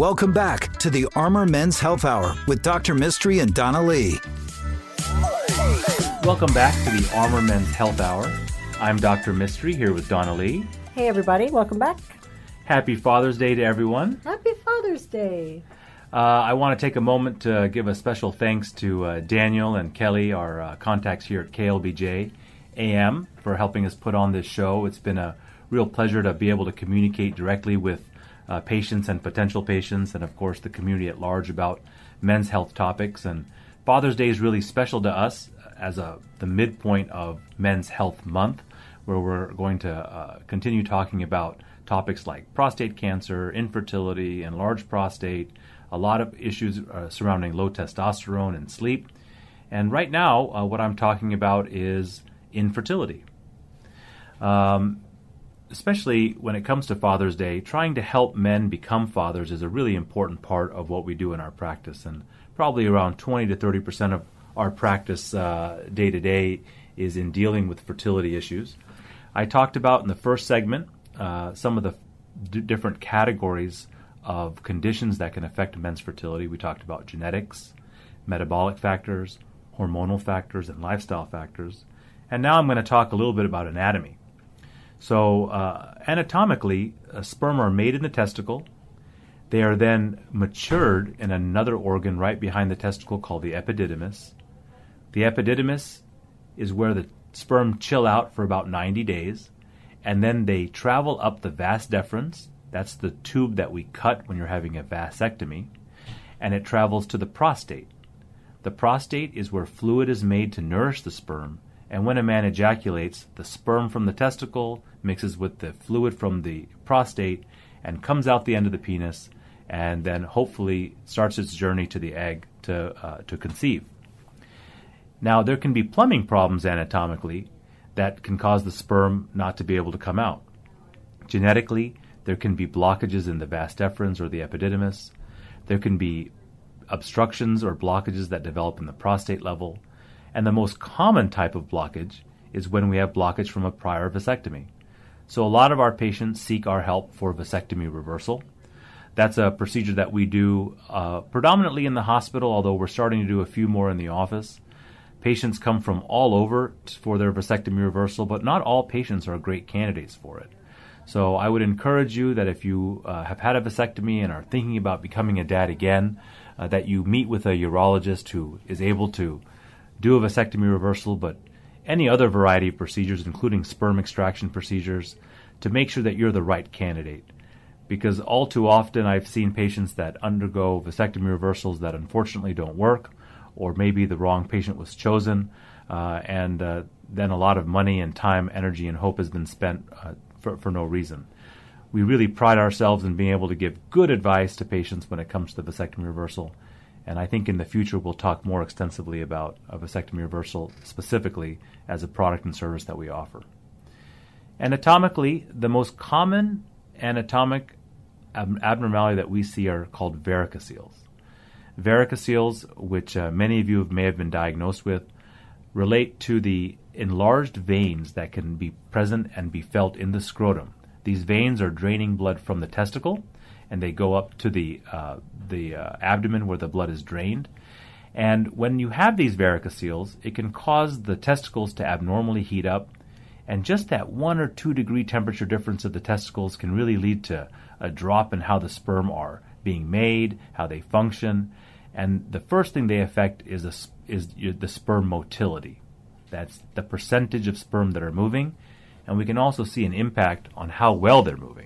Welcome back to the Armor Men's Health Hour with Dr. Mistry and Donna Lee. Welcome back to the Armor Men's Health Hour. I'm Dr. Mistry here with Donna Lee. Hey, everybody, welcome back. Happy Father's Day to everyone. Happy Father's Day. Uh, I want to take a moment to give a special thanks to uh, Daniel and Kelly, our uh, contacts here at KLBJ AM, for helping us put on this show. It's been a real pleasure to be able to communicate directly with uh, patients and potential patients, and of course the community at large about men's health topics. And Father's Day is really special to us as a the midpoint of Men's Health Month, where we're going to uh, continue talking about topics like prostate cancer, infertility, enlarged prostate, a lot of issues uh, surrounding low testosterone and sleep. And right now, uh, what I'm talking about is infertility. Um, especially when it comes to Father's Day, trying to help men become fathers is a really important part of what we do in our practice. And probably around 20 to 30 percent of our practice day to day is in dealing with fertility issues. I talked about in the first segment uh, some of the d- different categories of conditions that can affect men's fertility. We talked about genetics, metabolic factors, hormonal factors, and lifestyle factors. And now I'm going to talk a little bit about anatomy. So, uh, anatomically, sperm are made in the testicle. They are then matured in another organ right behind the testicle called the epididymis. The epididymis is where the sperm chill out for about 90 days, and then they travel up the vas deferens. That's the tube that we cut when you're having a vasectomy, and it travels to the prostate. The prostate is where fluid is made to nourish the sperm, and when a man ejaculates, the sperm from the testicle mixes with the fluid from the prostate and comes out the end of the penis, and then hopefully starts its journey to the egg to, uh, to conceive. Now, there can be plumbing problems anatomically that can cause the sperm not to be able to come out. Genetically, there can be blockages in the vas deferens or the epididymis. There can be obstructions or blockages that develop in the prostate level. And the most common type of blockage is when we have blockage from a prior vasectomy. So a lot of our patients seek our help for vasectomy reversal. That's a procedure that we do uh, predominantly in the hospital, although we're starting to do a few more in the office. Patients come from all over for their vasectomy reversal, but not all patients are great candidates for it. So I would encourage you that if you uh, have had a vasectomy and are thinking about becoming a dad again, uh, that you meet with a urologist who is able to do a vasectomy reversal, but any other variety of procedures, including sperm extraction procedures, to make sure that you're the right candidate. Because all too often I've seen patients that undergo vasectomy reversals that unfortunately don't work or maybe the wrong patient was chosen, uh, and uh, then a lot of money and time, energy, and hope has been spent uh, for, for no reason. We really pride ourselves in being able to give good advice to patients when it comes to the vasectomy reversal, and I think in the future we'll talk more extensively about a vasectomy reversal specifically as a product and service that we offer. Anatomically, the most common anatomic abnormality that we see are called varicoceles. Varicoceles, which uh, many of you may have been diagnosed with, relate to the enlarged veins that can be present and be felt in the scrotum. These veins are draining blood from the testicle, and they go up to the uh, the uh, abdomen where the blood is drained. And when you have these varicoceles, it can cause the testicles to abnormally heat up, and just that one or two degree temperature difference of the testicles can really lead to a drop in how the sperm are being made, how they function, and the first thing they affect is, a, is the sperm motility. That's the percentage of sperm that are moving, and we can also see an impact on how well they're moving.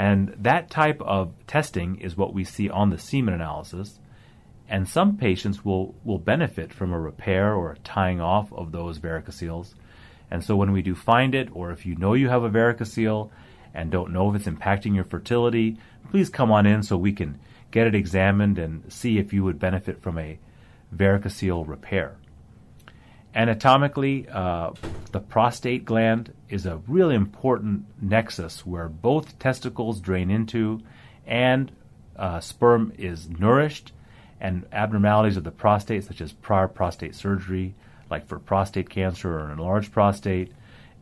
And that type of testing is what we see on the semen analysis. And some patients will, will benefit from a repair or a tying off of those varicoceles. And so when we do find it, or if you know you have a varicocele and don't know if it's impacting your fertility, please come on in so we can get it examined and see if you would benefit from a varicocele repair. Anatomically, uh, the prostate gland is a really important nexus where both testicles drain into and uh, sperm is nourished, and abnormalities of the prostate, such as prior prostate surgery, like for prostate cancer or an enlarged prostate,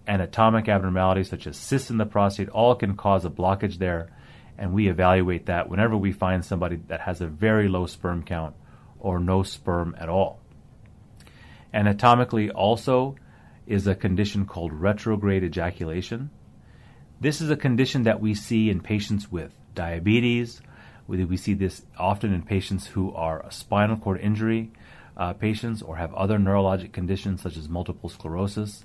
anatomic abnormalities such as cysts in the prostate, all can cause a blockage there and we evaluate that whenever we find somebody that has a very low sperm count or no sperm at all. Anatomically, also, is a condition called retrograde ejaculation. This is a condition that we see in patients with diabetes. We see this often in patients who are spinal cord injury uh, patients or have other neurologic conditions such as multiple sclerosis.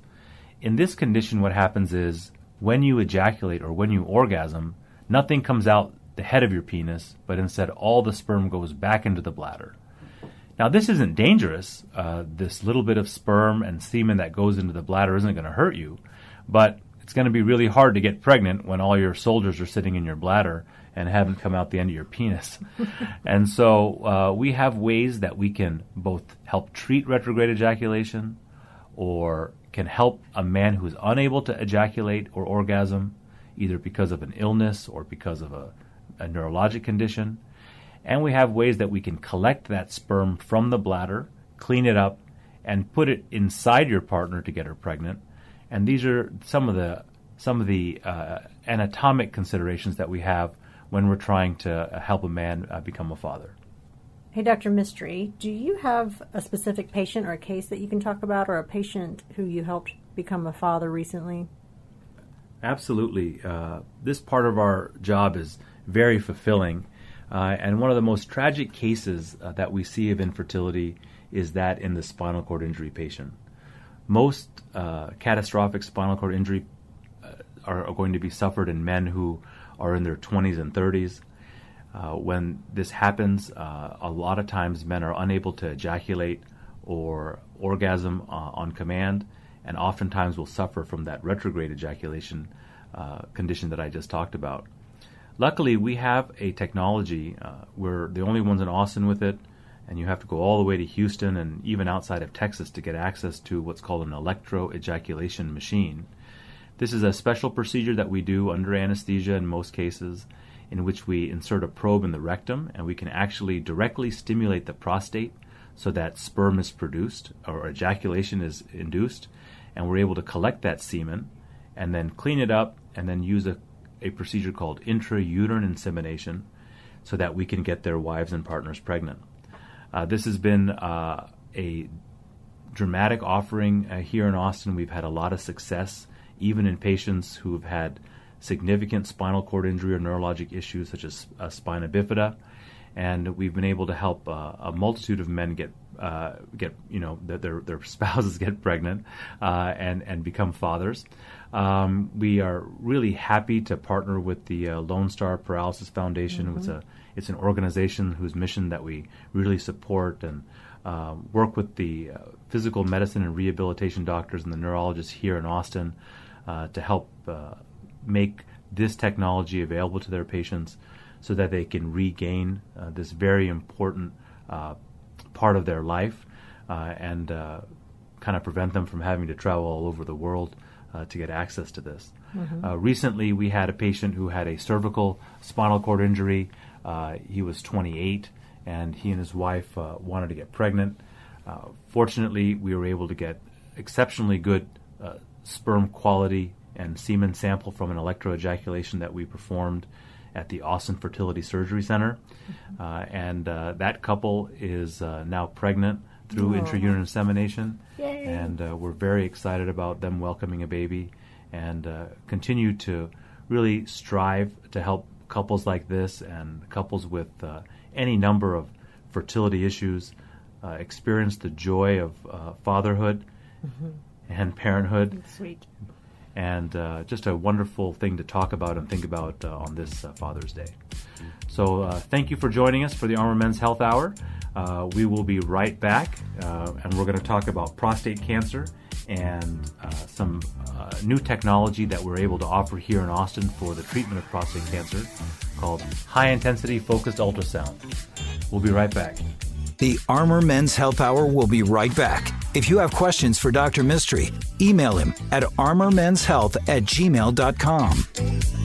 In this condition, what happens is when you ejaculate or when you orgasm, nothing comes out the head of your penis, but instead all the sperm goes back into the bladder. Now, this isn't dangerous. Uh, this little bit of sperm and semen that goes into the bladder isn't going to hurt you, but it's going to be really hard to get pregnant when all your soldiers are sitting in your bladder and haven't come out the end of your penis. and so uh, we have ways that we can both help treat retrograde ejaculation or can help a man who is unable to ejaculate or orgasm, either because of an illness or because of a, a neurologic condition. And we have ways that we can collect that sperm from the bladder, clean it up, and put it inside your partner to get her pregnant. And these are some of the some of the uh, anatomic considerations that we have when we're trying to help a man uh, become a father. Hey, Dr. Mistry, do you have a specific patient or a case that you can talk about, or a patient who you helped become a father recently? Absolutely. Uh, this part of our job is very fulfilling uh, and one of the most tragic cases uh, that we see of infertility is that in the spinal cord injury patient. Most uh, catastrophic spinal cord injury uh, are, are, going to be suffered in men who are in their 20s and 30s. Uh, when this happens, uh, a lot of times men are unable to ejaculate or orgasm on command, and oftentimes will suffer from that retrograde ejaculation condition that I just talked about. Luckily, we have a technology. Uh, we're the only ones in Austin with it, and you have to go all the way to Houston and even outside of Texas to get access to what's called an electro ejaculation machine. This is a special procedure that we do under anesthesia in most cases, in which we insert a probe in the rectum and we can actually directly stimulate the prostate so that sperm is produced or ejaculation is induced, and we're able to collect that semen and then clean it up and then use a a procedure called intrauterine insemination so that we can get their wives and partners pregnant. Uh, this has been uh, a dramatic offering uh, here in Austin. We've had a lot of success, even in patients who have had significant spinal cord injury or neurologic issues such as uh, spina bifida. And we've been able to help uh, a multitude of men get uh, get you know that their their spouses get pregnant uh, and and become fathers. Um, we are really happy to partner with the uh, Lone Star Paralysis Foundation. Mm-hmm. It's a it's an organization whose mission that we really support and uh, work with the uh, physical medicine and rehabilitation doctors and the neurologists here in Austin uh, to help make this technology available to their patients so that they can regain this very important part of their life uh, and uh, kind of prevent them from having to travel all over the world uh, to get access to this. Mm-hmm. Uh, recently, we had a patient who had a cervical spinal cord injury. Uh, he was 28, and he and his wife uh, wanted to get pregnant. fortunately, we were able to get exceptionally good sperm quality and semen sample from an electroejaculation that we performed at the Austin Fertility Surgery Center. Uh, and uh, that couple is uh, now pregnant through oh. intrauterine insemination. Yay. And uh, we're very excited about them welcoming a baby and uh, continue to really strive to help couples like this and couples with uh, any number of fertility issues experience the joy of fatherhood mm-hmm. and parenthood. Sweet and uh, just a wonderful thing to talk about and think about uh, on this uh, Father's Day. So, uh, thank you for joining us for the Armor Men's Health Hour. Uh, we will be right back, uh, and we're going to talk about prostate cancer and some new technology that we're able to offer here in Austin for the treatment of prostate cancer called high intensity focused ultrasound. We'll be right back. The Armor Men's Health Hour will be right back. If you have questions for Dr. Mistry, email him at armormenshealth at gmail.com.